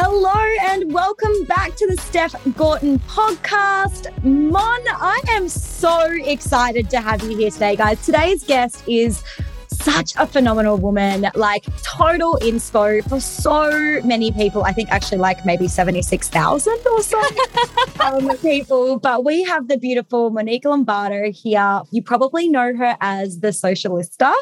Hello and welcome back to the Steph Gorton podcast. Mon, I am so excited to have you here today, guys. Today's guest is such a phenomenal woman, like total inspo for so many people. I think actually like maybe 76,000 or so um, people. But we have the beautiful Monique Lombardo here. You probably know her as the Socialista.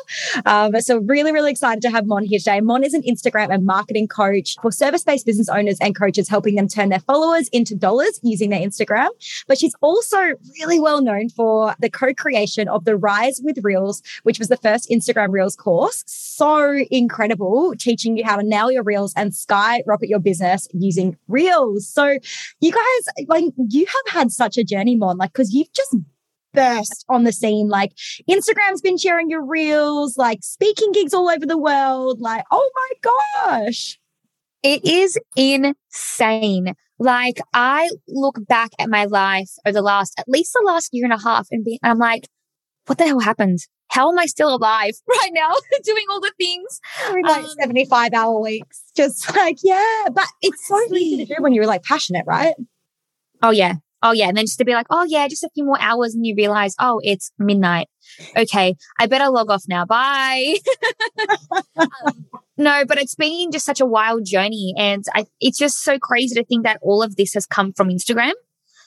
Um, so really, really excited to have Mon here today. Mon is an Instagram and marketing coach for service-based business owners and coaches, helping them turn their followers into dollars using their Instagram. But she's also really well known for the co-creation of the Rise with Reels, which was the first Instagram Reels course. So incredible, teaching you how to nail your Reels and skyrocket your business using Reels. So you guys, like, you have had such a journey, Mon, like, because you've just burst on the scene. Like Instagram's been sharing your reels, like speaking gigs all over the world. Like, oh my gosh. It is insane. Like I look back at my life over the last, at least the last year and a half and, be, and I'm like, what the hell happened? How am I still alive right now doing all the things? Like um, 75 hour weeks. Just like, yeah, but it's so easy to do when you're like passionate, right? Oh yeah. Oh yeah. And then just to be like, oh yeah, just a few more hours and you realize, oh, it's midnight. Okay. I better log off now. Bye. um, no, but it's been just such a wild journey. And I, it's just so crazy to think that all of this has come from Instagram.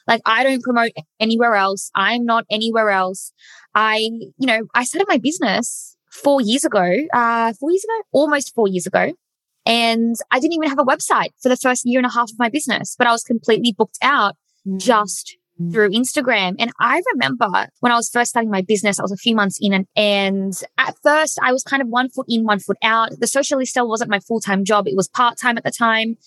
Like I don't promote anywhere else. I'm not anywhere else. I, you know, I started my business four years ago, uh, four years ago, almost four years ago. And I didn't even have a website for the first year and a half of my business, but I was completely booked out mm. just through Instagram. And I remember when I was first starting my business, I was a few months in and, and at first I was kind of one foot in, one foot out. The socialist Socialista wasn't my full time job. It was part time at the time.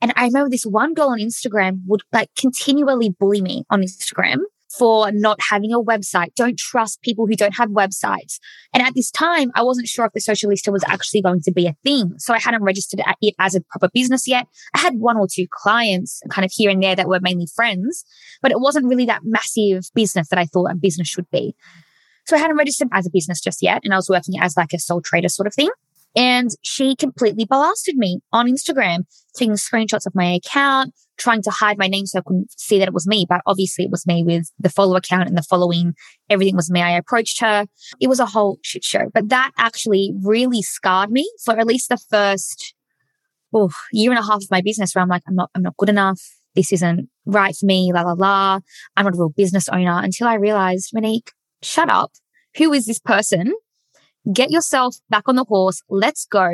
And I remember this one girl on Instagram would like continually bully me on Instagram for not having a website. Don't trust people who don't have websites. And at this time, I wasn't sure if the Socialista was actually going to be a thing. So I hadn't registered it as a proper business yet. I had one or two clients kind of here and there that were mainly friends, but it wasn't really that massive business that I thought a business should be. So I hadn't registered as a business just yet. And I was working as like a sole trader sort of thing. And she completely blasted me on Instagram, taking screenshots of my account, trying to hide my name so I couldn't see that it was me. But obviously it was me with the follow account and the following. Everything was me. I approached her. It was a whole shit show. But that actually really scarred me for at least the first oh, year and a half of my business where I'm like, I'm not, I'm not good enough. This isn't right for me. La la la. I'm not a real business owner until I realized, Monique, shut up. Who is this person? Get yourself back on the horse. Let's go.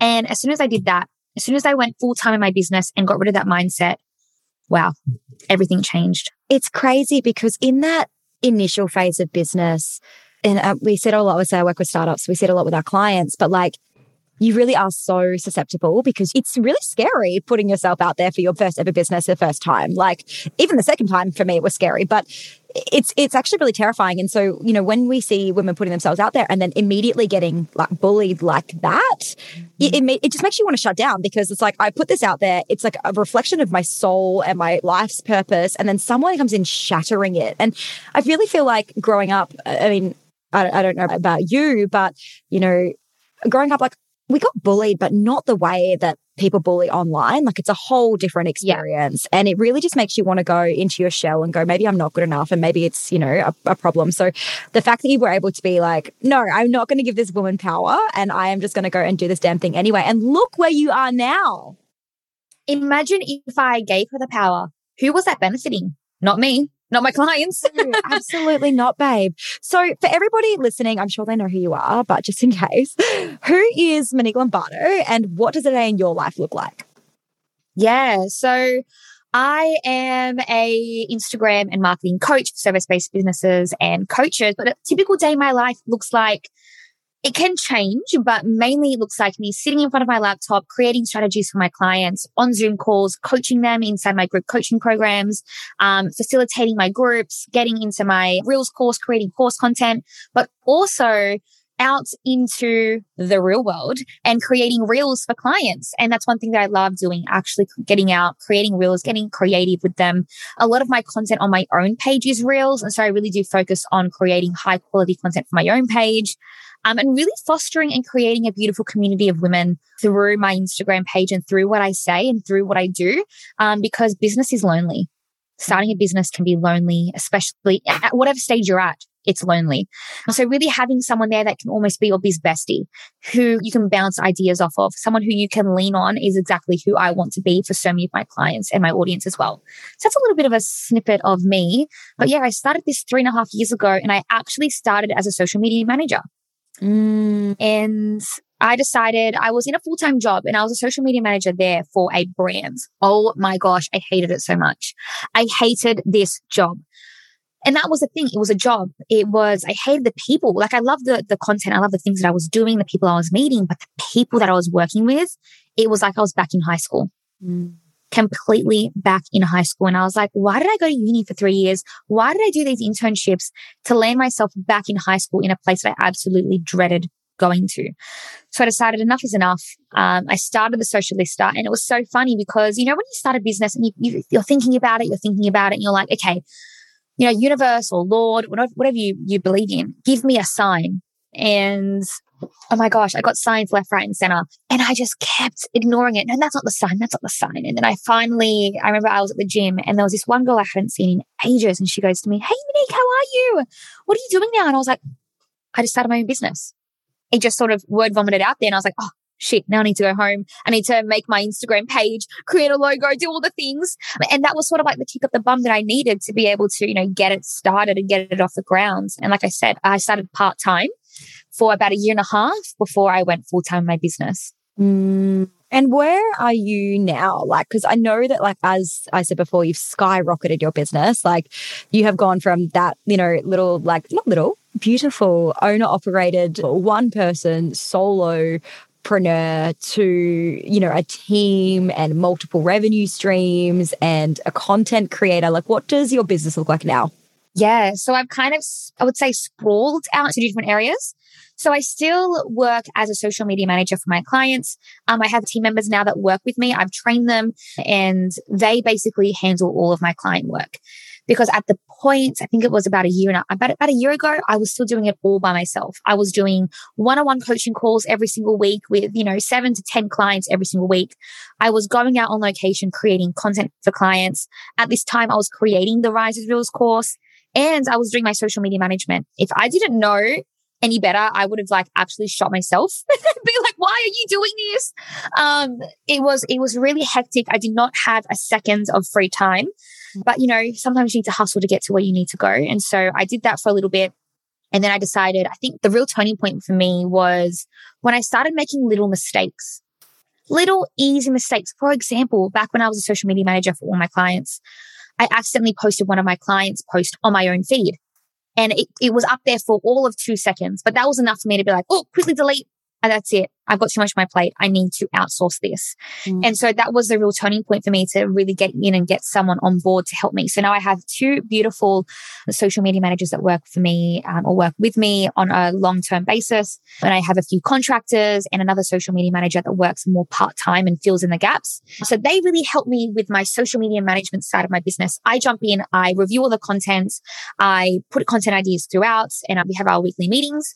And as soon as I did that, as soon as I went full time in my business and got rid of that mindset, wow, everything changed. It's crazy because in that initial phase of business, and uh, we said a lot, we say I work with startups, we said a lot with our clients, but like you really are so susceptible because it's really scary putting yourself out there for your first ever business the first time. Like even the second time for me it was scary, but it's it's actually really terrifying. And so, you know, when we see women putting themselves out there and then immediately getting like bullied like that, mm-hmm. it, it, it just makes you want to shut down because it's like I put this out there. It's like a reflection of my soul and my life's purpose, and then someone comes in shattering it. And I really feel like growing up. I mean, I, I don't know about you, but you know, growing up like we got bullied, but not the way that people bully online. Like it's a whole different experience. Yeah. And it really just makes you want to go into your shell and go, maybe I'm not good enough. And maybe it's, you know, a, a problem. So the fact that you were able to be like, no, I'm not going to give this woman power and I am just going to go and do this damn thing anyway. And look where you are now. Imagine if I gave her the power. Who was that benefiting? Not me not my clients. Absolutely not, babe. So, for everybody listening, I'm sure they know who you are, but just in case, who is Monique Lombardo and what does a day in your life look like? Yeah. So, I am a Instagram and marketing coach for service-based businesses and coaches, but a typical day in my life looks like it can change, but mainly it looks like me sitting in front of my laptop, creating strategies for my clients on Zoom calls, coaching them inside my group coaching programs, um, facilitating my groups, getting into my Reels course, creating course content, but also out into the real world and creating reels for clients. And that's one thing that I love doing, actually getting out, creating reels, getting creative with them. A lot of my content on my own page is reels. And so I really do focus on creating high quality content for my own page. Um, and really fostering and creating a beautiful community of women through my Instagram page and through what I say and through what I do. Um, because business is lonely. Starting a business can be lonely, especially at whatever stage you're at it's lonely. So really having someone there that can almost be your biz bestie, who you can bounce ideas off of, someone who you can lean on is exactly who I want to be for so many of my clients and my audience as well. So that's a little bit of a snippet of me. But yeah, I started this three and a half years ago and I actually started as a social media manager. Mm. And I decided I was in a full time job and I was a social media manager there for a brand. Oh my gosh, I hated it so much. I hated this job. And that was the thing. It was a job. It was, I hated the people. Like I love the, the content. I love the things that I was doing, the people I was meeting, but the people that I was working with, it was like I was back in high school. Mm. Completely back in high school. And I was like, why did I go to uni for three years? Why did I do these internships to land myself back in high school in a place that I absolutely dreaded going to. So I decided enough is enough. Um, I started the Socialista and it was so funny because, you know, when you start a business and you, you, you're thinking about it, you're thinking about it and you're like, okay, you know, universe or Lord, whatever you, you believe in, give me a sign. And oh my gosh, I got signs left, right, and center. And I just kept ignoring it. And that's not the sign. That's not the sign. And then I finally, I remember I was at the gym and there was this one girl I hadn't seen in ages. And she goes to me, Hey, Monique, how are you? What are you doing now? And I was like, I just started my own business. It just sort of word vomited out there. And I was like, Oh, shit, now I need to go home. I need to make my Instagram page, create a logo, do all the things. And that was sort of like the kick up the bum that I needed to be able to, you know, get it started and get it off the ground. And like I said, I started part time for about a year and a half before I went full time in my business. Mm. And where are you now? Like, because I know that, like, as I said before, you've skyrocketed your business. Like, you have gone from that, you know, little, like, not little, beautiful owner operated one person solo entrepreneur to, you know, a team and multiple revenue streams and a content creator? Like, what does your business look like now? Yeah. So I've kind of, I would say, sprawled out to different areas. So I still work as a social media manager for my clients. Um, I have team members now that work with me. I've trained them and they basically handle all of my client work because at the point, I think it was about a year and a, about, about a year ago, I was still doing it all by myself. I was doing one-on-one coaching calls every single week with, you know, seven to 10 clients every single week. I was going out on location, creating content for clients. At this time, I was creating the Rise Reels course and I was doing my social media management. If I didn't know any better, I would have like actually shot myself. Be like, why are you doing this? Um, it was, it was really hectic. I did not have a second of free time. But, you know, sometimes you need to hustle to get to where you need to go. And so I did that for a little bit. And then I decided, I think the real turning point for me was when I started making little mistakes, little easy mistakes. For example, back when I was a social media manager for all my clients, I accidentally posted one of my clients' post on my own feed. And it, it was up there for all of two seconds, but that was enough for me to be like, oh, quickly delete, that's it. I've got too much on my plate. I need to outsource this. Mm. And so that was the real turning point for me to really get in and get someone on board to help me. So now I have two beautiful social media managers that work for me um, or work with me on a long term basis. And I have a few contractors and another social media manager that works more part time and fills in the gaps. So they really help me with my social media management side of my business. I jump in, I review all the content, I put content ideas throughout, and we have our weekly meetings.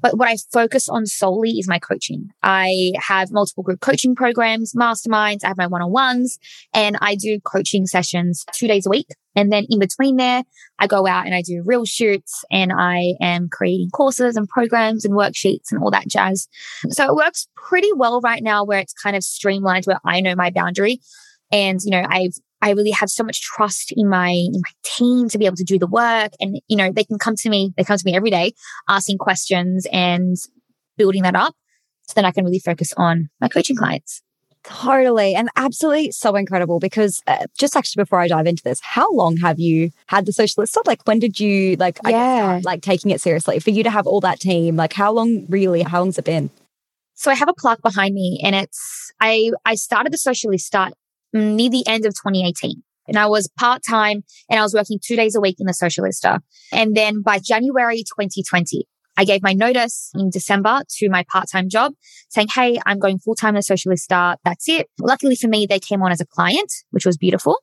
But what I focus on solely is my coaching. I have multiple group coaching programs, masterminds. I have my one on ones and I do coaching sessions two days a week. And then in between there, I go out and I do reel shoots and I am creating courses and programs and worksheets and all that jazz. So it works pretty well right now where it's kind of streamlined where I know my boundary. And, you know, I've I really have so much trust in my in my team to be able to do the work. And, you know, they can come to me, they come to me every day asking questions and building that up. So then I can really focus on my coaching clients. Totally. And absolutely so incredible because uh, just actually before I dive into this, how long have you had the socialist stuff? Like when did you like, yeah. Guess, start, like taking it seriously for you to have all that team? Like how long really, how long's it been? So I have a plaque behind me and it's, I, I started the Socialista near the end of 2018. And I was part time and I was working two days a week in the Socialista. And then by January 2020, I gave my notice in December to my part-time job saying, Hey, I'm going full-time in the Socialista. That's it. Luckily for me, they came on as a client, which was beautiful.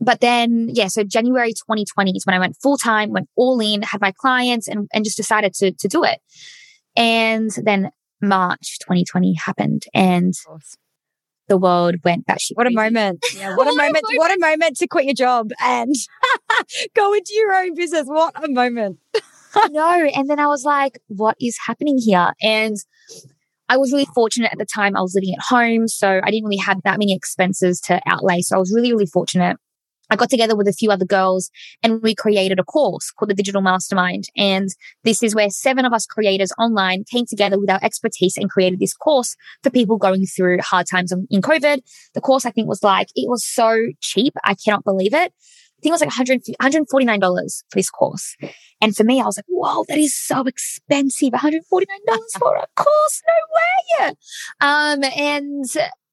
But then, yeah, so January 2020 is when I went full time, went all in, had my clients and, and just decided to, to do it. And then March 2020 happened and the world went batshit. What a moment. Yeah, what, a moment. What a moment to quit your job and go into your own business. What a moment. no. And then I was like, what is happening here? And I was really fortunate at the time. I was living at home. So I didn't really have that many expenses to outlay. So I was really, really fortunate. I got together with a few other girls and we created a course called the Digital Mastermind. And this is where seven of us creators online came together with our expertise and created this course for people going through hard times in COVID. The course, I think, was like, it was so cheap. I cannot believe it. I think it was like $149 for this course. And for me, I was like, whoa, that is so expensive. $149 for a course. No way. Um, and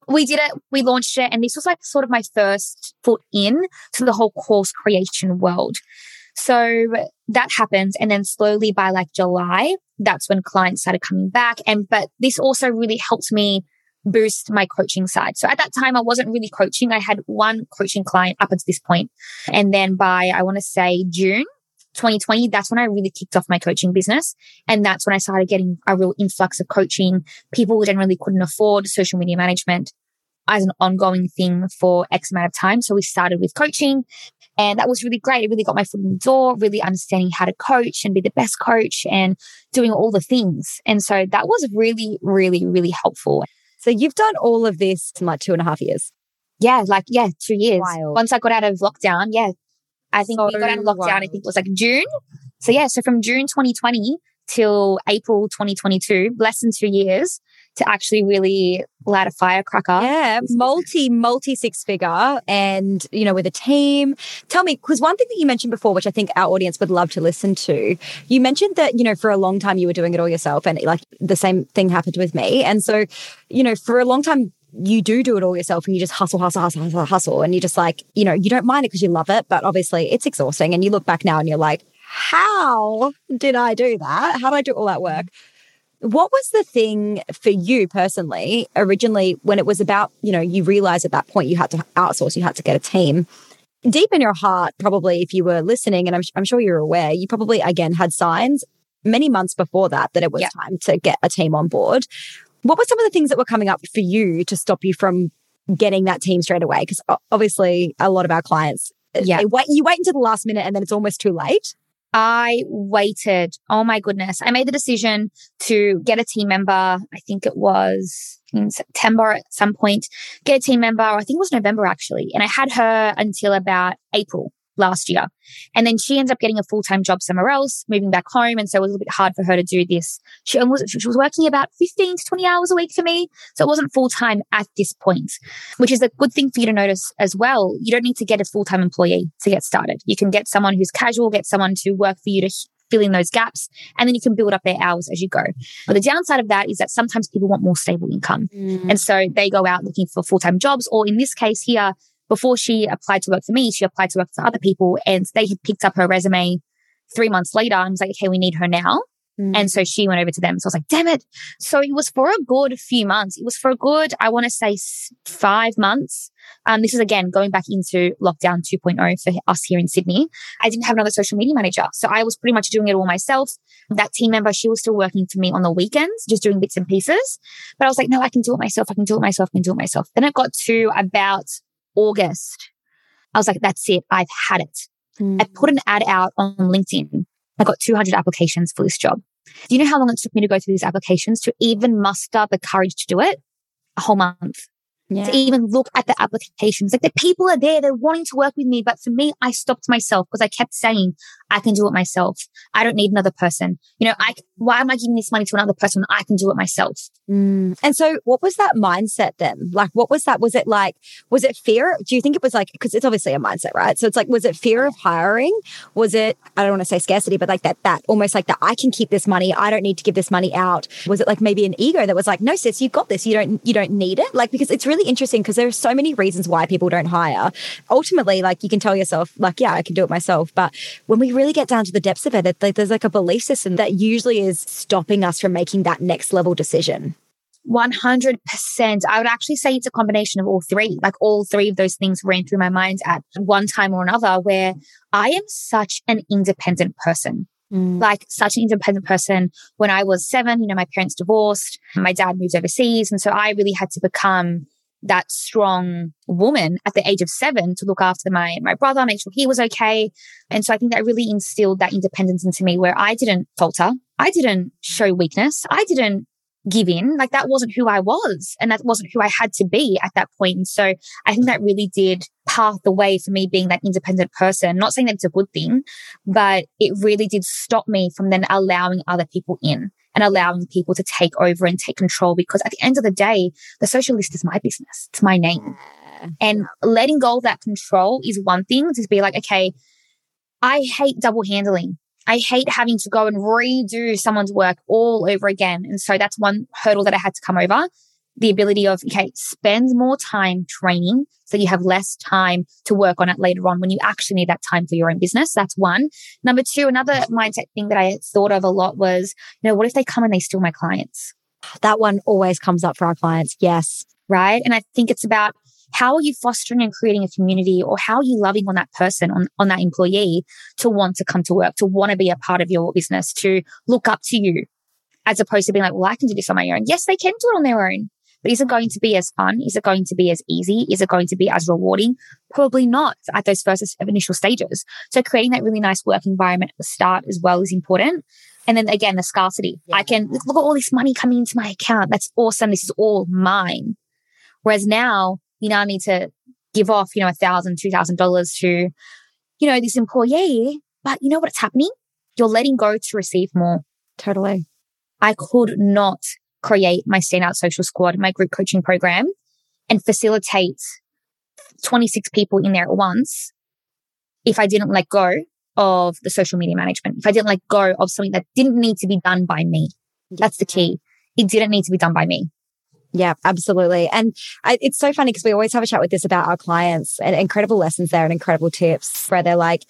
we did it, we launched it, and this was like sort of my first foot in to the whole course creation world. So that happened. And then slowly by like July, that's when clients started coming back. And, but this also really helped me boost my coaching side. So at that time, I wasn't really coaching. I had one coaching client up until this point. And then by, I want to say June 2020, that's when I really kicked off my coaching business. And that's when I started getting a real influx of coaching. People generally couldn't afford social media management as an ongoing thing for X amount of time. So we started with coaching and that was really great. It really got my foot in the door, really understanding how to coach and be the best coach and doing all the things. And so that was really, really, really helpful. So you've done all of this in like two and a half years. Yeah, like, yeah, two years. Wild. Once I got out of lockdown, yeah. I think so we got out of lockdown, wild. I think it was like June. So yeah, so from June 2020 till April 2022, less than two years, to actually really light a firecracker. Yeah, multi, multi six figure and, you know, with a team. Tell me, because one thing that you mentioned before, which I think our audience would love to listen to, you mentioned that, you know, for a long time you were doing it all yourself and like the same thing happened with me. And so, you know, for a long time, you do do it all yourself and you just hustle, hustle, hustle, hustle, hustle. And you just like, you know, you don't mind it because you love it, but obviously it's exhausting. And you look back now and you're like, how did I do that? How did I do all that work? What was the thing for you personally originally when it was about, you know, you realized at that point you had to outsource, you had to get a team? Deep in your heart, probably if you were listening, and I'm, I'm sure you're aware, you probably again had signs many months before that that it was time to get a team on board. What were some of the things that were coming up for you to stop you from getting that team straight away? Because obviously, a lot of our clients, uh, yeah, wait, you wait until the last minute and then it's almost too late. I waited. Oh my goodness. I made the decision to get a team member. I think it was in September at some point, get a team member. I think it was November actually. And I had her until about April last year. And then she ends up getting a full time job somewhere else, moving back home. And so it was a little bit hard for her to do this. She was, she was working about 15 to 20 hours a week for me. So it wasn't full time at this point, which is a good thing for you to notice as well. You don't need to get a full time employee to get started. You can get someone who's casual, get someone to work for you to fill in those gaps and then you can build up their hours as you go. But the downside of that is that sometimes people want more stable income. Mm. And so they go out looking for full-time jobs or in this case here, before she applied to work for me, she applied to work for other people and they had picked up her resume three months later and was like, okay, we need her now. Mm. And so she went over to them. So I was like, damn it. So it was for a good few months. It was for a good, I want to say five months. Um, this is again going back into lockdown 2.0 for us here in Sydney. I didn't have another social media manager. So I was pretty much doing it all myself. That team member, she was still working for me on the weekends, just doing bits and pieces. But I was like, no, I can do it myself. I can do it myself. I can do it myself. Then it got to about August, I was like, that's it. I've had it. Mm. I put an ad out on LinkedIn. I got 200 applications for this job. Do you know how long it took me to go through these applications to even muster the courage to do it? A whole month yeah. to even look at the applications. Like the people are there, they're wanting to work with me. But for me, I stopped myself because I kept saying, I can do it myself. I don't need another person. You know, I, why am I giving this money to another person? I can do it myself. Mm. And so what was that mindset then? Like, what was that? Was it like, was it fear? Do you think it was like, cause it's obviously a mindset, right? So it's like, was it fear of hiring? Was it, I don't want to say scarcity, but like that, that almost like that I can keep this money. I don't need to give this money out. Was it like maybe an ego that was like, no, sis, you got this. You don't, you don't need it. Like, because it's really really interesting because there are so many reasons why people don't hire. Ultimately, like you can tell yourself, like, yeah, I can do it myself. But when we really get down to the depths of it, it like, there's like a belief system that usually is stopping us from making that next level decision. 100%. I would actually say it's a combination of all three. Like all three of those things ran through my mind at one time or another, where I am such an independent person. Mm. Like such an independent person. When I was seven, you know, my parents divorced, my dad moved overseas. And so I really had to become that strong woman at the age of seven to look after my, my brother, make sure he was okay. And so I think that really instilled that independence into me where I didn't falter. I didn't show weakness. I didn't give in. Like that wasn't who I was and that wasn't who I had to be at that point. And so I think that really did path the way for me being that independent person. Not saying that it's a good thing, but it really did stop me from then allowing other people in and allowing people to take over and take control because at the end of the day, the Socialista is my business. It's my name. And letting go of that control is one thing to be like, okay, I hate double handling. I hate having to go and redo someone's work all over again. And so that's one hurdle that I had to come over. The ability of, okay, spend more time training so you have less time to work on it later on when you actually need that time for your own business. That's one. Number two, another mindset thing that I thought of a lot was, you know, what if they come and they steal my clients? That one always comes up for our clients. Yes. Right. And I think it's about how are you fostering and creating a community or how are you loving on that person, on, on that employee to want to come to work, to want to be a part of your business, to look up to you as opposed to being like, well, I can do this on my own. Yes, they can do it on their own. But is it going to be as fun? Is it going to be as easy? Is it going to be as rewarding? Probably not at those first initial stages. So creating that really nice work environment at the start as well is important. And then again, the scarcity. Yeah. I can look at all this money coming into my account. That's awesome. This is all mine. Whereas now you now need to give off, you know, a thousand, two thousand dollars to, you know, this employee. But you know what's happening? You're letting go to receive more. Totally. I could not create my standout social squad, my group coaching program and facilitate 26 people in there at once if I didn't let go of the social media management, if I didn't let go of something that didn't need to be done by me. That's the key. It didn't need to be done by me. Yeah, absolutely. And I, it's so funny because we always have a chat with this about our clients and incredible lessons there and incredible tips where they're like,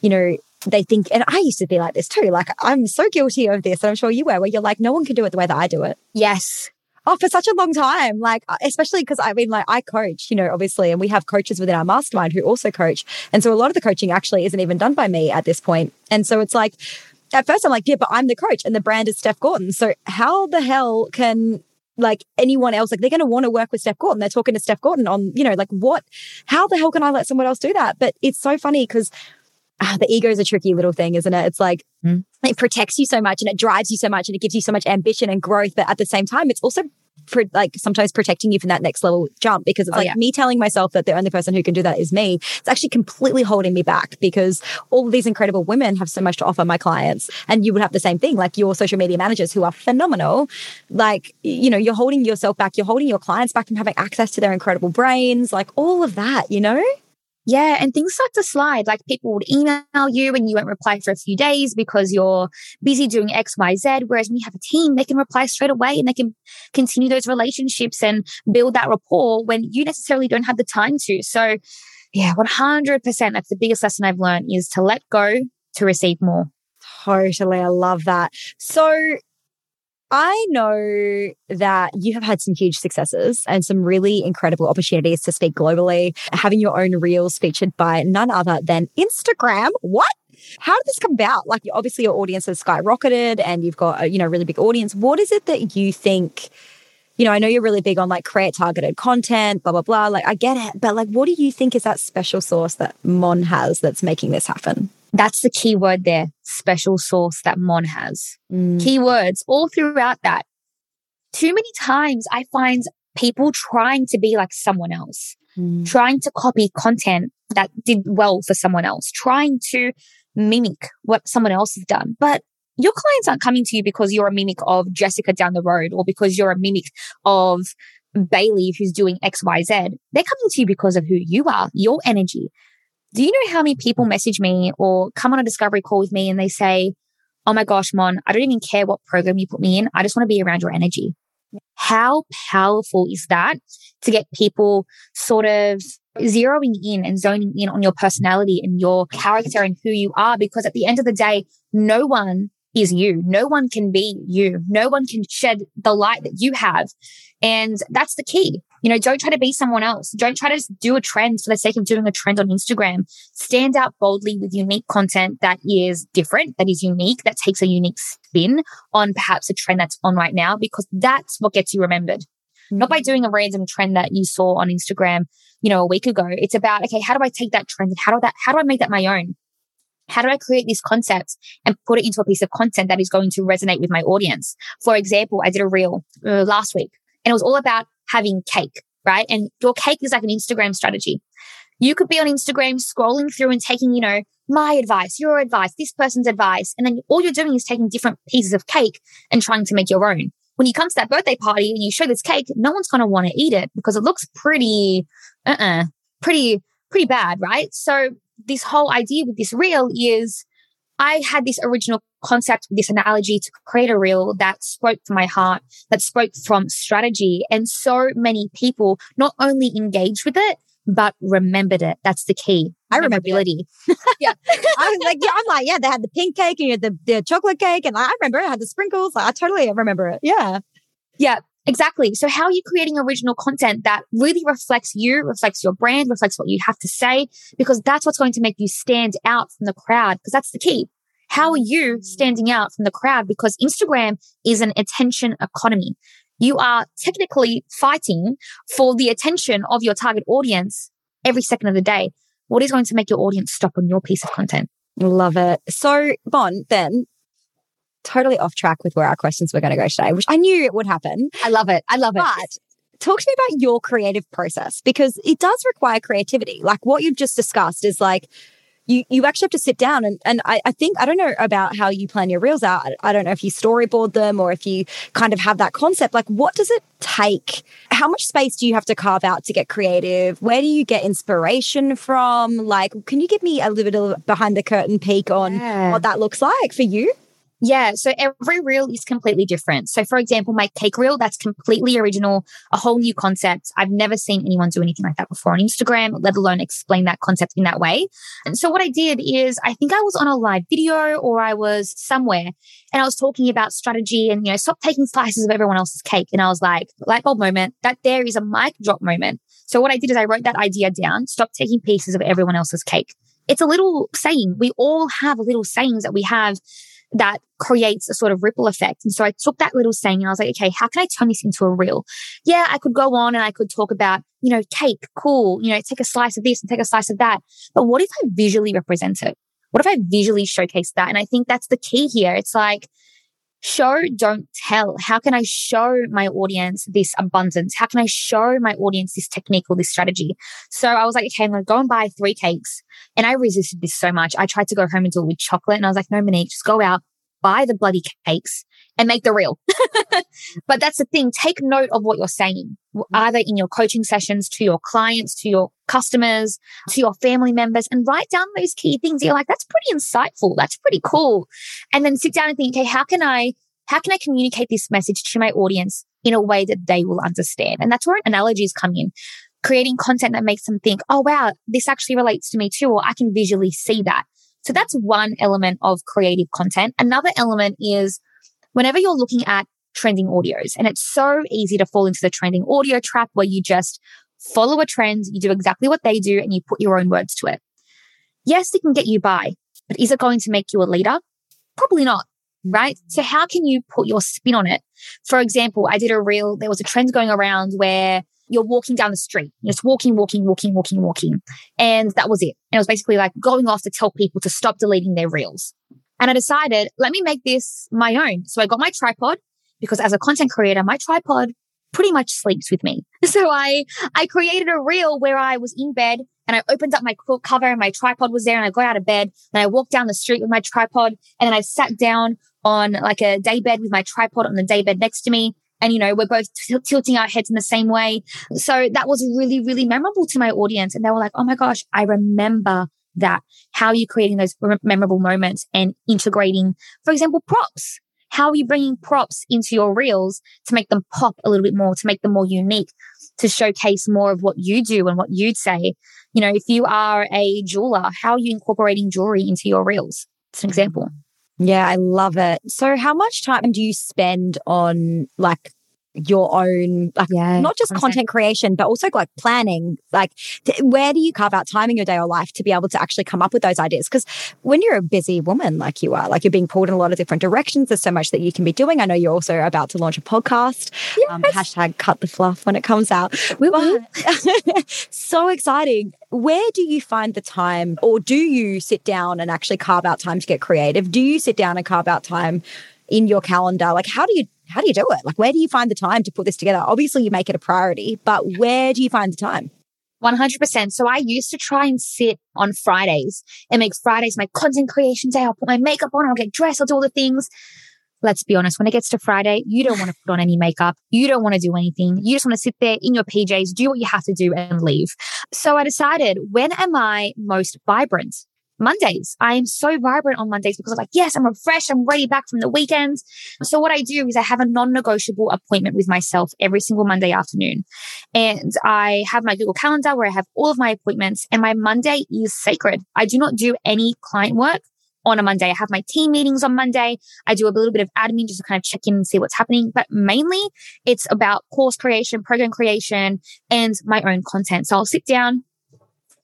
you know, they think, and I used to be like this too. Like, I'm so guilty of this. And I'm sure you were, where you're like, no one can do it the way that I do it. Yes. Oh, for such a long time. Like, uh, especially because I mean, like, I coach, you know, obviously, and we have coaches within our mastermind who also coach. And so a lot of the coaching actually isn't even done by me at this point. And so it's like, at first I'm like, yeah, but I'm the coach and the brand is Steph Gorton. So how the hell can like anyone else, like they're going to want to work with Steph Gorton. They're talking to Steph Gorton on, you know, like what, how the hell can I let someone else do that? But it's so funny because ah, the ego is a tricky little thing, isn't it? It's like mm. it protects you so much and it drives you so much and it gives you so much ambition and growth. But at the same time, it's also for like sometimes protecting you from that next level jump because it's oh, like yeah. me telling myself that the only person who can do that is me. It's actually completely holding me back because all of these incredible women have so much to offer my clients. And you would have the same thing, like your social media managers who are phenomenal. Like, you know, you're holding yourself back, you're holding your clients back from having access to their incredible brains, like all of that, you know? Yeah. And things start to slide. Like people would email you and you won't reply for a few days because you're busy doing X, Y, Z. Whereas when you have a team, they can reply straight away and they can continue those relationships and build that rapport when you necessarily don't have the time to. So yeah, 100%. That's the biggest lesson I've learned is to let go to receive more. Totally. I love that. So I know that you have had some huge successes and some really incredible opportunities to speak globally, having your own reels featured by none other than Instagram. What? How did this come about? Like, obviously, your audience has skyrocketed and you've got a you know really big audience. What is it that you think? You know, I know you're really big on like create targeted content, blah blah blah. Like, I get it, but like, what do you think is that special sauce that Mon has that's making this happen? That's the key word there special sauce that Mon has. Mm. Keywords all throughout that. Too many times I find people trying to be like someone else, mm. trying to copy content that did well for someone else, trying to mimic what someone else has done. But your clients aren't coming to you because you're a mimic of Jessica down the road or because you're a mimic of Bailey who's doing XYZ. They're coming to you because of who you are, your energy, do you know how many people message me or come on a discovery call with me and they say, Oh my gosh, Mon, I don't even care what program you put me in. I just want to be around your energy. How powerful is that to get people sort of zeroing in and zoning in on your personality and your character and who you are? Because at the end of the day, no one is you. No one can be you. No one can shed the light that you have. And that's the key. You know, don't try to be someone else. Don't try to just do a trend for the sake of doing a trend on Instagram. Stand out boldly with unique content that is different, that is unique, that takes a unique spin on perhaps a trend that's on right now, because that's what gets you remembered. Mm-hmm. Not by doing a random trend that you saw on Instagram, you know, a week ago. It's about, okay, how do I take that trend and how do that, how do I make that my own? How do I create this concept and put it into a piece of content that is going to resonate with my audience? For example, I did a reel uh, last week and it was all about having cake, right? And your cake is like an Instagram strategy. You could be on Instagram scrolling through and taking, you know, my advice, your advice, this person's advice. And then all you're doing is taking different pieces of cake and trying to make your own. When you come to that birthday party and you show this cake, no one's going to want to eat it because it looks pretty, uh-uh, pretty, pretty bad, right? So this whole idea with this reel is I had this original concept, this analogy to create a reel that spoke to my heart, that spoke from strategy. And so many people not only engaged with it, but remembered it. That's the key. I remember ability. yeah. I was like, yeah, I'm like, yeah, they had the pink cake and you had the, the chocolate cake. And I remember it had the sprinkles. Like, I totally remember it. Yeah. Yeah. Exactly. So how are you creating original content that really reflects you, reflects your brand, reflects what you have to say? Because that's what's going to make you stand out from the crowd. Because that's the key. How are you standing out from the crowd? Because Instagram is an attention economy. You are technically fighting for the attention of your target audience every second of the day. What is going to make your audience stop on your piece of content? Love it. So, Mon, then totally off track with where our questions were going to go today, which I knew it would happen. I love it. I love it. But talk to me about your creative process because it does require creativity. Like what you've just discussed is like, you, you actually have to sit down and, and I, I think, I don't know about how you plan your reels out. I don't know if you storyboard them or if you kind of have that concept. Like, what does it take? How much space do you have to carve out to get creative? Where do you get inspiration from? Like, can you give me a little bit of behind the curtain peek on yeah. what that looks like for you? Yeah. So every reel is completely different. So for example, my cake reel, that's completely original, a whole new concept. I've never seen anyone do anything like that before on Instagram, let alone explain that concept in that way. And so what I did is I think I was on a live video or I was somewhere and I was talking about strategy and, you know, stop taking slices of everyone else's cake. And I was like, light bulb moment, that there is a mic drop moment. So what I did is I wrote that idea down, stop taking pieces of everyone else's cake. It's a little saying. We all have little sayings that we have that creates a sort of ripple effect. And so I took that little saying and I was like, okay, how can I turn this into a reel? Yeah, I could go on and I could talk about, you know, cake, cool, you know, take a slice of this and take a slice of that. But what if I visually represent it? What if I visually showcase that? And I think that's the key here. It's like, show, don't tell. How can I show my audience this abundance? How can I show my audience this technique or this strategy? So I was like, okay, I'm going to go and buy three cakes. And I resisted this so much. I tried to go home and do it with chocolate. And I was like, no, Monique, just go out, buy the bloody cakes and make the reel. but that's the thing. Take note of what you're saying, mm. either in your coaching sessions to your clients, to your customers, to your family members, and write down those key things. You're like, that's pretty insightful. That's pretty cool. And then sit down and think, okay, how can I, how can I communicate this message to my audience in a way that they will understand? And that's where analogies come in. Creating content that makes them think, oh, wow, this actually relates to me too, or I can visually see that. So that's one element of creative content. Another element is whenever you're looking at trending audios, and it's so easy to fall into the trending audio trap where you just follow a trend, you do exactly what they do, and you put your own words to it. Yes, it can get you by, but is it going to make you a leader? Probably not. Right. So how can you put your spin on it? For example, I did a reel, there was a trend going around where you're walking down the street, you're just walking, walking, walking, walking, walking. And that was it. And it was basically like going off to tell people to stop deleting their reels. And I decided, let me make this my own. So I got my tripod because as a content creator, my tripod pretty much sleeps with me. So I, I created a reel where I was in bed and I opened up my quilt cover and my tripod was there and I got out of bed and I walked down the street with my tripod and then I sat down on like a day bed with my tripod on the day bed next to me. And, you know, we're both t- tilting our heads in the same way. So that was really, really memorable to my audience. And they were like, Oh my gosh, I remember that. How are you creating those memorable moments and integrating, for example, props? How are you bringing props into your reels to make them pop a little bit more, to make them more unique, to showcase more of what you do and what you'd say? You know, if you are a jeweler, how are you incorporating jewelry into your reels? It's an example. Yeah, I love it. So, how much time do you spend on like your own like yeah, not just content. creation but also like planning? Like where do you carve out time in your day or life to be able to actually come up with those ideas? Because when you're a busy woman like you are like you're being pulled in a lot of different directions there's so much that you can be doing. I know you're also about to launch a podcast yes. um, hashtag cut the fluff when it comes out. So exciting where do you find the time or do you sit down and actually carve out time to get creative do you sit down and carve out time in your calendar like how do you how do you do it? Like, where do you find the time to put this together? Obviously, you make it a priority, but where do you find the time? 100%. So I used to try and sit on Fridays and make Fridays my content creation day. I'll put my makeup on, I'll get dressed, I'll do all the things. Let's be honest, when it gets to Friday, you don't want to put on any makeup. You don't want to do anything. You just want to sit there in your PJs, do what you have to do and leave. So I decided, when am I most vibrant? Mondays. I am so vibrant on Mondays because I'm like, yes, I'm refreshed. I'm ready back from the weekends. So what I do is I have a non-negotiable appointment with myself every single Monday afternoon. And I have my Google calendar where I have all of my appointments and my Monday is sacred. I do not do any client work on a Monday. I have my team meetings on Monday. I do a little bit of admin just to kind of check in and see what's happening. But mainly it's about course creation, program creation, and my own content. So I'll sit down,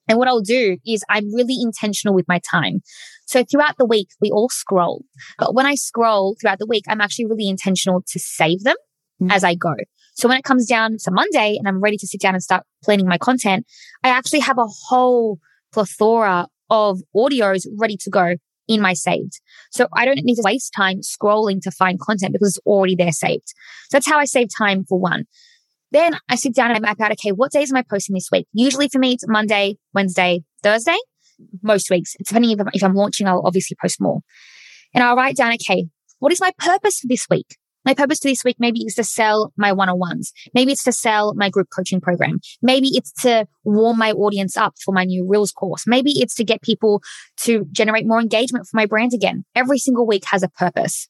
and what I'll do is I'm really intentional with my time. So throughout the week, we all scroll. But when I scroll throughout the week, I'm actually really intentional to save them mm-hmm. as I go. So when it comes down to Monday and I'm ready to sit down and start planning my content, I actually have a whole plethora of audios ready to go in my saved. So I don't need to waste time scrolling to find content because it's already there saved. So that's how I save time for one. Then I sit down and I map out, okay, what days am I posting this week? Usually for me, it's Monday, Wednesday, Thursday. Most weeks, depending if I'm, if I'm launching, I'll obviously post more. And I'll write down, okay, what is my purpose for this week? My purpose for this week maybe is to sell my one-on-ones. Maybe it's to sell my group coaching program. Maybe it's to warm my audience up for my new Reels course. Maybe it's to get people to generate more engagement for my brand again. Every single week has a purpose.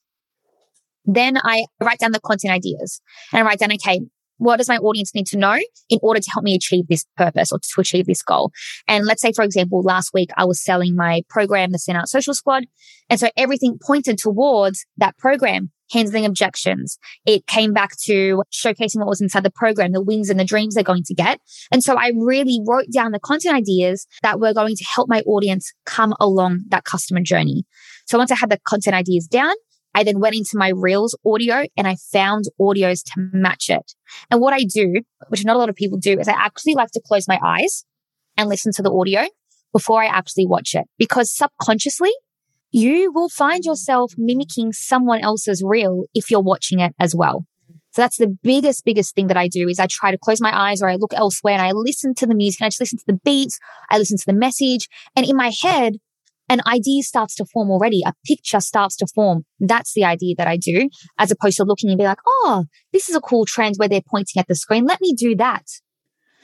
Then I write down the content ideas and I write down, okay, what does my audience need to know in order to help me achieve this purpose or to achieve this goal? And let's say, for example, last week I was selling my program, the Standout Social Squad. And so everything pointed towards that program, handling objections. It came back to showcasing what was inside the program, the wins and the dreams they're going to get. And so I really wrote down the content ideas that were going to help my audience come along that customer journey. So once I had the content ideas down, I then went into my Reels audio and I found audios to match it. And what I do, which not a lot of people do, is I actually like to close my eyes and listen to the audio before I actually watch it because subconsciously you will find yourself mimicking someone else's reel if you're watching it as well. So that's the biggest, biggest thing that I do is I try to close my eyes or I look elsewhere and I listen to the music and I just listen to the beats. I listen to the message and in my head, an idea starts to form already. A picture starts to form. That's the idea that I do, as opposed to looking and be like, oh, this is a cool trend where they're pointing at the screen. Let me do that.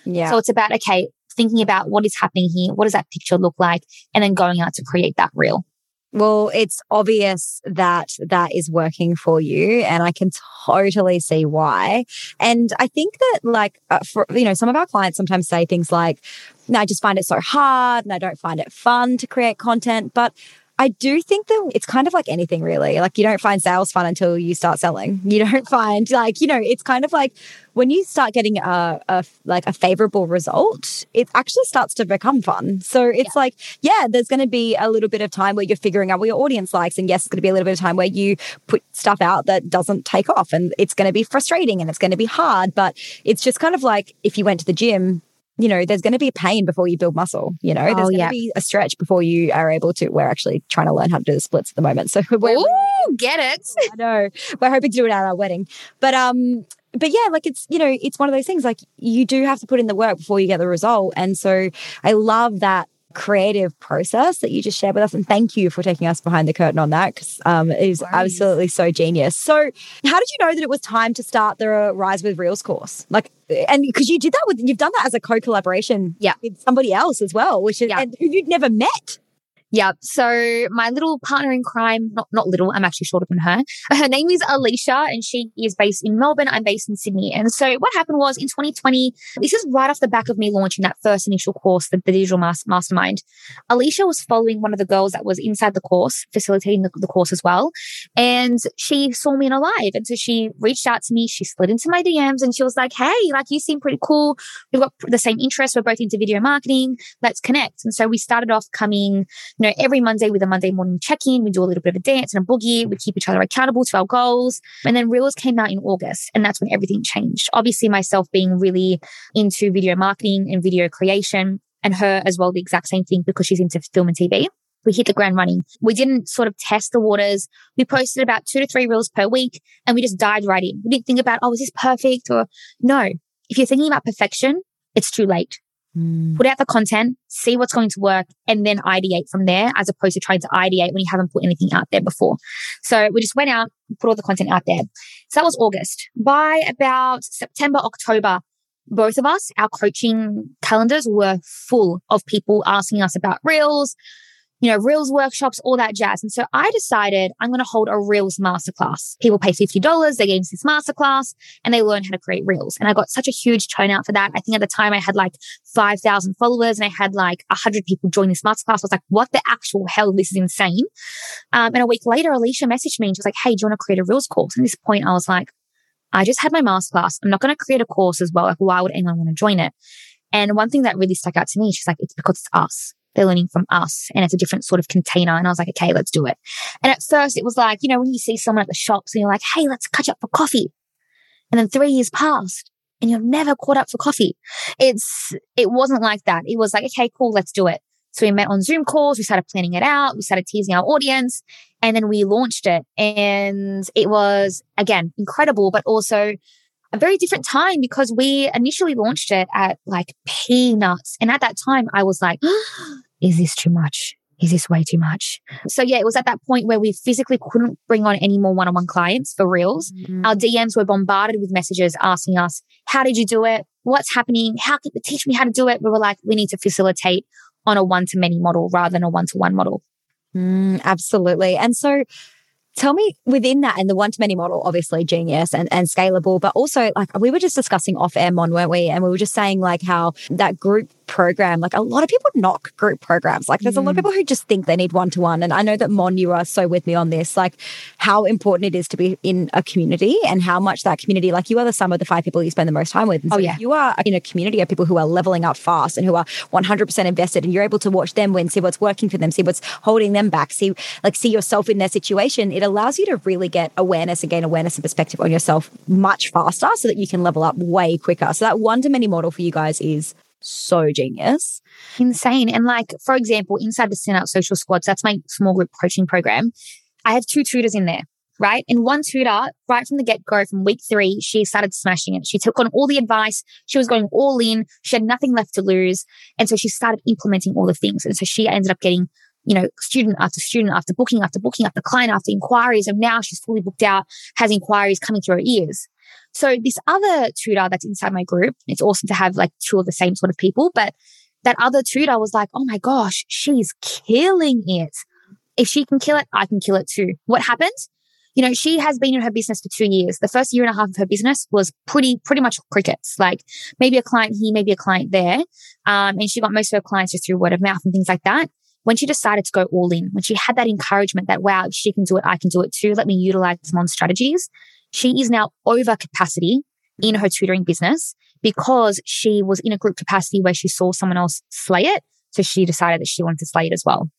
Yeah. So it's about, okay, thinking about what is happening here. What does that picture look like? And then going out to create that reel. Well, it's obvious that that is working for you, and I can totally see why. And I think that, like, uh, for you know, some of our clients sometimes say things like, "No, I just find it so hard, and I don't find it fun to create content." But I do think that it's kind of like anything really. Like you don't find sales fun until you start selling. You don't find like, you know, it's kind of like when you start getting a, a like a favorable result, it actually starts to become fun. So it's yeah. like, yeah, there's going to be a little bit of time where you're figuring out what your audience likes. And yes, it's going to be a little bit of time where you put stuff out that doesn't take off and it's going to be frustrating and it's going to be hard. But it's just kind of like if you went to the gym you know, there's going to be pain before you build muscle. You know, there's oh, going to yeah. be a stretch before you are able to. We're actually trying to learn how to do the splits at the moment. So we're Ooh, get it. I know. We're hoping to do it at our wedding. But um, but yeah, like it's, you know, it's one of those things like you do have to put in the work before you get the result. And so I love that creative process that you just shared with us. And thank you for taking us behind the curtain on that because um, it is absolutely so genius. So, how did you know that it was time to start the Rise with Reels course? Like, and because you did that with, you've done that as a co collaboration yeah. with somebody else as well, which is, yeah. and who you'd never met. Yeah. So my little partner in crime, not, not little, I'm actually shorter than her. Her name is Alicia and she is based in Melbourne. I'm based in Sydney. And so what happened was in 2020, this is right off the back of me launching that first initial course, the, the digital mas- mastermind. Alicia was following one of the girls that was inside the course, facilitating the, the course as well. And she saw me in a live. And so she reached out to me. She slid into my DMs and she was like, Hey, like you seem pretty cool. We've got the same interests. We're both into video marketing. Let's connect. And so we started off coming you know, every Monday with a Monday morning check in, we do a little bit of a dance and a boogie. We keep each other accountable to our goals. And then Reels came out in August, and that's when everything changed. Obviously, myself being really into video marketing and video creation, and her as well, the exact same thing because she's into film and TV we hit the ground running. We didn't sort of test the waters. We posted about two to three reels per week and we just dived right in. We didn't think about, oh, is this perfect? Or no. If you're thinking about perfection, it's too late. Mm. Put out the content, see what's going to work, and then ideate from there as opposed to trying to ideate when you haven't put anything out there before. So we just went out, put all the content out there. So that was August. By about September, October, both of us, our coaching calendars were full of people asking us about reels, you know, Reels workshops, all that jazz. And so I decided I'm going to hold a Reels masterclass. People pay $50. They get into this masterclass and they learn how to create Reels. And I got such a huge turnout for that. I think at the time I had like 5,000 followers and I had like 100 people join this masterclass. I was like, what the actual hell? This is insane. Um, and a week later, Alicia messaged me and she was like, Hey, do you want to create a Reels course? And at this point, I was like, I just had my masterclass. I'm not going to create a course as well. Like, why would anyone want to join it? And one thing that really stuck out to me, she's like, it's because it's us. They're learning from us and it's a different sort of container. And I was like, okay, let's do it. And at first it was like, you know, when you see someone at the shops and you're like, hey, let's catch up for coffee. And then three years passed and you've never caught up for coffee. It's, it wasn't like that. It was like, okay, cool, let's do it. So we met on Zoom calls. We started planning it out. We started teasing our audience and then we launched it. And it was again, incredible, but also a very different time because we initially launched it at like peanuts. And at that time I was like, is this too much? Is this way too much? So yeah, it was at that point where we physically couldn't bring on any more one-on-one clients for reels. Mm-hmm. Our DMs were bombarded with messages asking us, how did you do it? What's happening? How can you teach me how to do it? We were like, we need to facilitate on a one-to-many model rather than a one-to-one model. Mm, absolutely. And so Tell me within that and the one to many model, obviously genius and, and scalable, but also like we were just discussing off air, Mon, weren't we? And we were just saying like how that group program, like a lot of people knock group programs. Like there's mm. a lot of mm. people who just think they need one to one. And I know that Mon, you are so with me on this, like how important it is to be in a community and how much that community, like you are the sum of the five people you spend the most time with. And so oh, yeah. You are in a community of people who are leveling up fast and who are 100% invested and you're able to watch them win, see what's working for them, see what's holding them back, see, like see yourself in their situation. It allows you to really get awareness and gain awareness and perspective on yourself much faster so that you can level up way quicker. So that one to many model for you guys is so genius. Insane. And like, for example, inside the Standout Social Squads, that's my small group coaching program. I have two tutors in there, right? And one tutor, right from the get go, from week three, she started smashing it. She took on all the advice. She was going all in. She had nothing left to lose. And so she started implementing all the things. And so she ended up getting you know, student after student after booking after booking after client after inquiries. And now she's fully booked out, has inquiries coming through her ears. So this other tutor that's inside my group, it's awesome to have like two of the same sort of people, but that other tutor was like, Oh my gosh, she's killing it. If she can kill it, I can kill it too. What happened? You know, she has been in her business for two years. The first year and a half of her business was pretty, pretty much crickets, like maybe a client here, maybe a client there. Um, and she got most of her clients just through word of mouth and things like that. When she decided to go all in, when she had that encouragement that, wow, if she can do it, I can do it too. Let me utilize Mon strategies. She is now over capacity in her tutoring business because she was in a group capacity where she saw someone else slay it. So she decided that she wanted to slay it as well.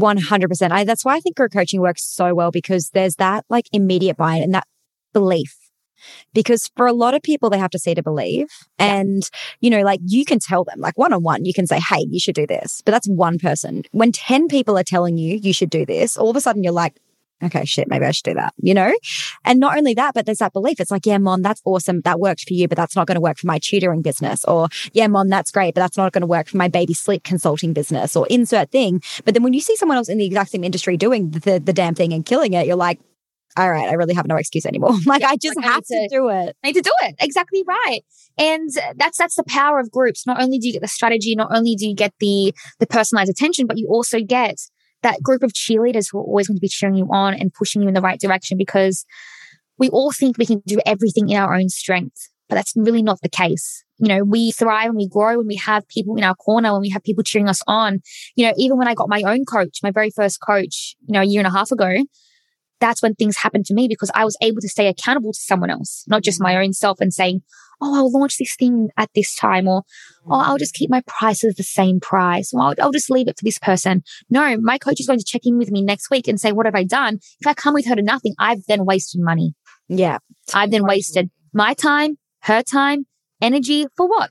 100%. I, that's why I think group coaching works so well because there's that like immediate buy in and that belief. Because for a lot of people, they have to see to believe. And, you know, like you can tell them, like one on one, you can say, Hey, you should do this. But that's one person. When 10 people are telling you you should do this, all of a sudden you're like, okay, shit, maybe I should do that, you know? And not only that, but there's that belief. It's like, yeah, Mon, that's awesome. That worked for you, but that's not going to work for my tutoring business. Or, yeah, Mon, that's great, but that's not going to work for my baby sleep consulting business or insert thing. But then when you see someone else in the exact same industry doing the, the damn thing and killing it, you're like, all right, I really have no excuse anymore. like yeah, I just like have to, to, do it. I need to do it. Exactly right. And that's that's the power of groups. Not only do you get the strategy, not only do you get the the personalized attention, but you also get that group of cheerleaders who are always going to be cheering you on and pushing you in the right direction because we all think we can do everything in our own strength, but that's really not the case. You know, we thrive and we grow when we have people in our corner, when we have people cheering us on. You know, even when I got my own coach, my very first coach, you know, a year and a half ago, that's when things happened to me because I was able to stay accountable to someone else, not just my mm. own self and saying, oh, I'll launch this thing at this time, or oh, I'll just keep my prices the same price, or I'll, I'll, just leave it for this person. No, my coach is going to check in with me next week and say, what have I done? If I come with her to nothing, I've then wasted money. Yeah. I've then wasted my time, her time, energy for what?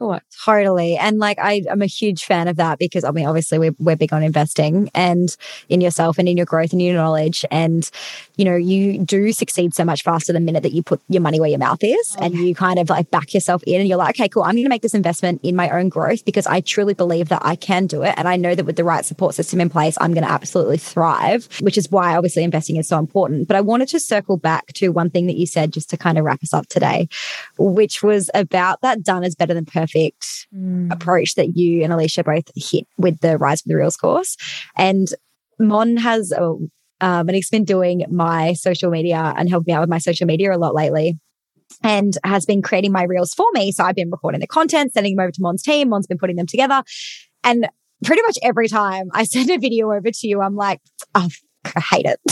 What? Totally. And like, I, am a huge fan of that because I mean, obviously we're, we're big on investing and in yourself and in your growth and your knowledge. And, you know, you do succeed so much faster the minute that you put your money where your mouth is okay. and you kind of like back yourself in and you're like, okay, cool. I'm going to make this investment in my own growth because I truly believe that I can do it. And I know that with the right support system in place, I'm going to absolutely thrive, which is why obviously investing is so important. But I wanted to circle back to one thing that you said just to kind of wrap us up today, which was about that done is better than perfect mm. approach that you and Alicia both hit with the Rise with the Reels course. And Mon has, oh, um, and he's been doing my social media and helping me out with my social media a lot lately and has been creating my reels for me. So I've been recording the content, sending them over to Mon's team. Mon's been putting them together. And pretty much every time I send a video over to you, I'm like, oh, I hate it.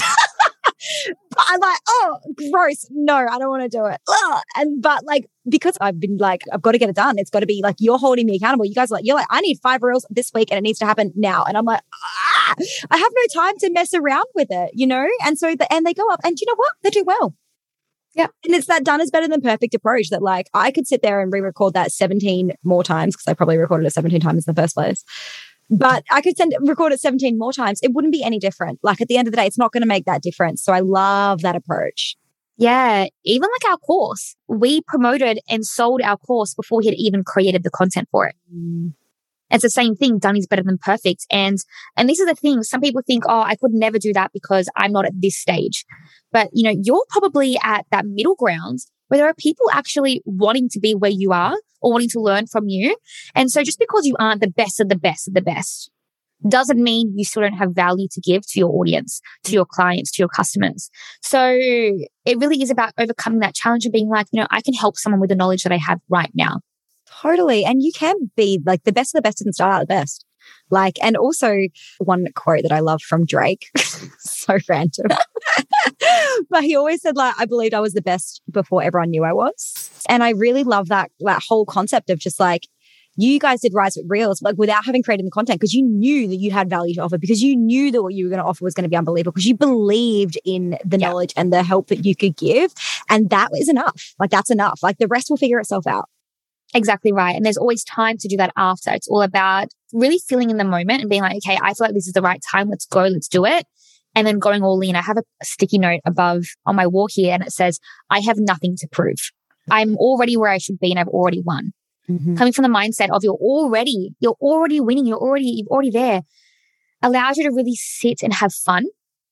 I'm like, oh, gross. No, I don't want to do it. Ugh. And but like because I've been like, I've got to get it done. It's got to be like you're holding me accountable. You guys are like, you're like, I need five reels this week and it needs to happen now. And I'm like, ah, I have no time to mess around with it, you know? And so the and they go up and you know what? They do well. Yeah. And it's that done is better than perfect approach that like I could sit there and re-record that 17 more times because I probably recorded it 17 times in the first place but I could send record it 17 more times. It wouldn't be any different. Like at the end of the day, it's not going to make that difference. So I love that approach. Yeah. Even like our course, we promoted and sold our course before we had even created the content for it. Mm. It's the same thing. Done is better than perfect. And, and this is the thing. Some people think, oh, I could never do that because I'm not at this stage. But, you know, you're probably at that middle ground where there are people actually wanting to be where you are or wanting to learn from you. And so just because you aren't the best of the best of the best doesn't mean you still don't have value to give to your audience, to your clients, to your customers. So it really is about overcoming that challenge and being like, you know, I can help someone with the knowledge that I have right now. Totally. And you can be like the best of the best doesn't start out the best. Like, and also one quote that I love from Drake, so random. but he always said, like, I believed I was the best before everyone knew I was. And I really love that, that whole concept of just like, you guys did Rise with Reels, like without having created the content, because you knew that you had value to offer, because you knew that what you were going to offer was going to be unbelievable, because you believed in the yeah. knowledge and the help that you could give. And that is enough. Like that's enough. Like the rest will figure itself out. Exactly right. And there's always time to do that after. It's all about really feeling in the moment and being like, okay, I feel like this is the right time. Let's go. Let's do it. And then going all in. I have a sticky note above on my wall here and it says, I have nothing to prove. I'm already where I should be and I've already won. Mm-hmm. Coming from the mindset of you're already, you're already winning. You're already, you're already there allows you to really sit and have fun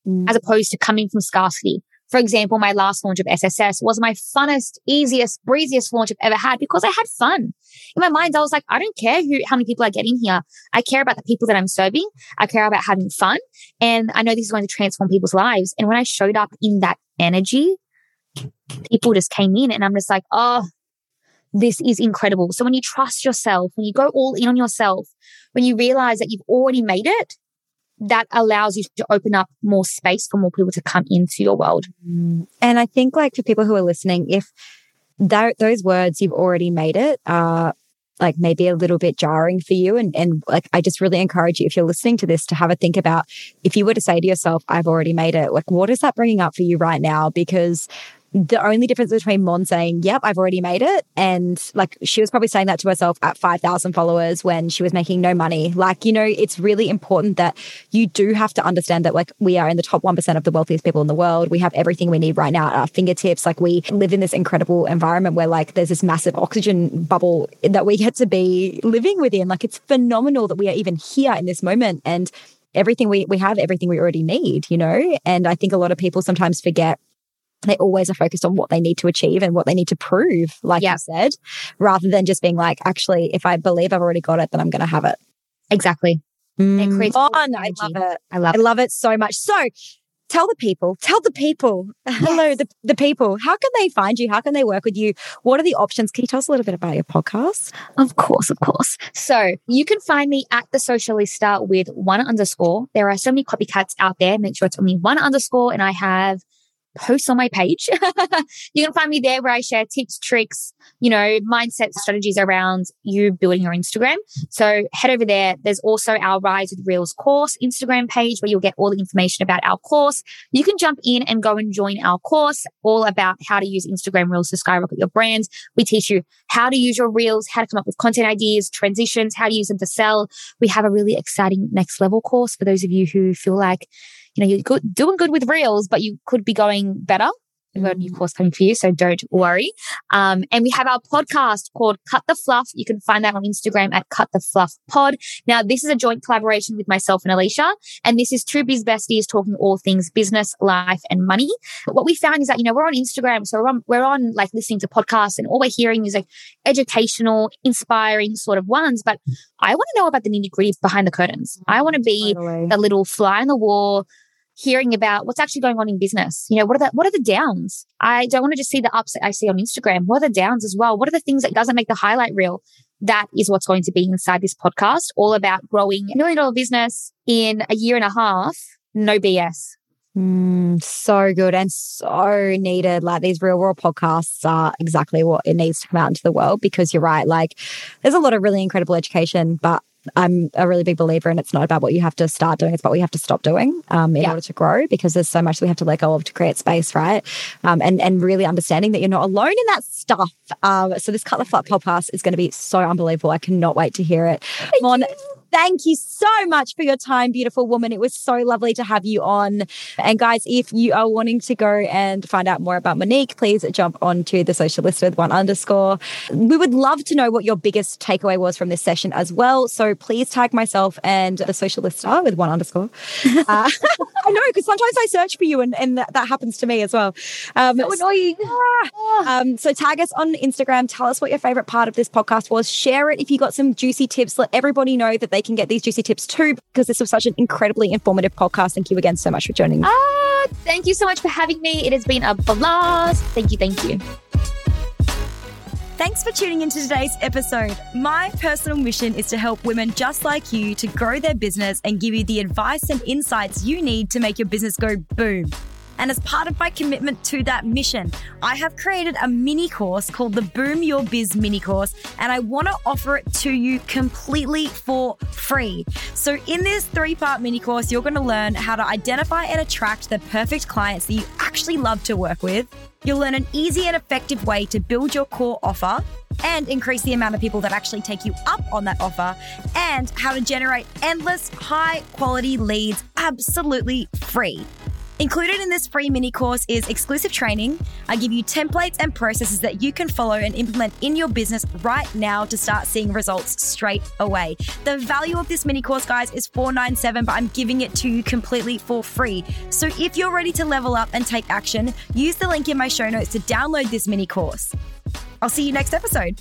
mm. as opposed to coming from scarcity. For example, my last launch of SSS was my funnest, easiest, breeziest launch I've ever had because I had fun. In my mind, I was like, I don't care who, how many people are getting in here. I care about the people that I'm serving. I care about having fun. And I know this is going to transform people's lives. And when I showed up in that energy, people just came in and I'm just like, oh, this is incredible. So when you trust yourself, when you go all in on yourself, when you realize that you've already made it, that allows you to open up more space for more people to come into your world. Mm. And I think, like, for people who are listening, if that, those words you've already made it are like maybe a little bit jarring for you. And, and like, I just really encourage you, if you're listening to this, to have a think about if you were to say to yourself, I've already made it, like, what is that bringing up for you right now? Because the only difference between Mon saying, Yep, I've already made it, and like she was probably saying that to herself at 5,000 followers when she was making no money. Like, you know, it's really important that you do have to understand that, like, we are in the top 1% of the wealthiest people in the world. We have everything we need right now at our fingertips. Like, we live in this incredible environment where, like, there's this massive oxygen bubble that we get to be living within. Like, it's phenomenal that we are even here in this moment. And everything we, we have everything we already need, you know? And I think a lot of people sometimes forget they always are focused on what they need to achieve and what they need to prove, like yeah. you said, rather than just being like, actually, if I believe I've already got it, then I'm going to have it. Exactly. It mm. creates oh, Mon, full I love it. I love it. I love it so much. So tell the people, tell the people, hello, the, the people, how can they find you? How can they work with you? What are the options? Can you tell us a little bit about your podcast? Of course, of course. So you can find me at the Socialista with one underscore. There are so many copycats out there. Make sure it's only one underscore, and I have posts on my page. you can find me there where I share tips, tricks, you know, mindset strategies around you building your Instagram. So head over there. There's also our Rise with Reels course Instagram page where you'll get all the information about our course. You can jump in and go and join our course all about how to use Instagram Reels to skyrocket your brand. We teach you how to use your reels, how to come up with content ideas, transitions, how to use them to sell. We have a really exciting next level course for those of you who feel like, you know, you're good, doing good with reels, but you could be going better. We've got a new course coming for you, so don't worry. Um, and we have our podcast called Cut the Fluff. You can find that on Instagram at Cut the Fluff Pod. Now, this is a joint collaboration with myself and Alicia, and this is two biz besties talking all things business, life, and money. But what we found is that, you know, we're on Instagram. So we're on, we're on like listening to podcasts and all we're hearing is like educational, inspiring sort of ones. But I want to know about the nitty gritty behind the curtains. I want to be Totally. the little fly on the wall, hearing about what's actually going on in business. You know, what are the, what are the downs? I don't want to just see the ups that I see on Instagram. What are the downs as well? What are the things that doesn't make the highlight reel? That is what's going to be inside this podcast, all about growing a million dollar business in a year and a half. No BS. Mm, so good and so needed. Like these real world podcasts are exactly what it needs to come out into the world because you're right. Like there's a lot of really incredible education, but I'm a really big believer and it's not about what you have to start doing, it's what we have to stop doing um, in Yeah. order to grow because there's so much we have to let go of to create space, right? Um, and, and really understanding that you're not alone in that stuff. Um, so this Cut the Fluff podcast is going to be so unbelievable. I cannot wait to hear it. Mon, Thank you so much for your time, beautiful woman. It was so lovely to have you on. And guys, if you are wanting to go and find out more about Monique, please jump onto the Socialista with one underscore. We would love to know what your biggest takeaway was from this session as well. So please tag myself and the socialist lister with one underscore. Uh, I know because sometimes I search for you and, and that, that happens to me as well. Um, So annoying. um, so tag us on Instagram. Tell us what your favorite part of this podcast was. Share it if you got some juicy tips. Let everybody know that they can get these juicy tips too, because this was such an incredibly informative podcast. Thank you again so much for joining me. Ah, thank you so much for having me. It has been a blast. Thank you. Thank you. Thanks for tuning into today's episode. My personal mission is to help women just like you to grow their business and give you the advice and insights you need to make your business go boom. And as part of my commitment to that mission, I have created a mini course called the Boom Your Biz mini course, and I want to offer it to you completely for free. So, in this three part mini course, you're going to learn how to identify and attract the perfect clients that you actually love to work with. You'll learn an easy and effective way to build your core offer and increase the amount of people that actually take you up on that offer, and how to generate endless high quality leads absolutely free. Included in this free mini course is exclusive training. I give you templates and processes that you can follow and implement in your business right now to start seeing results straight away. The value of this mini course, guys, is 497, but I'm giving it to you completely for free. So if you're ready to level up and take action, use the link in my show notes to download this mini course. I'll see you next episode.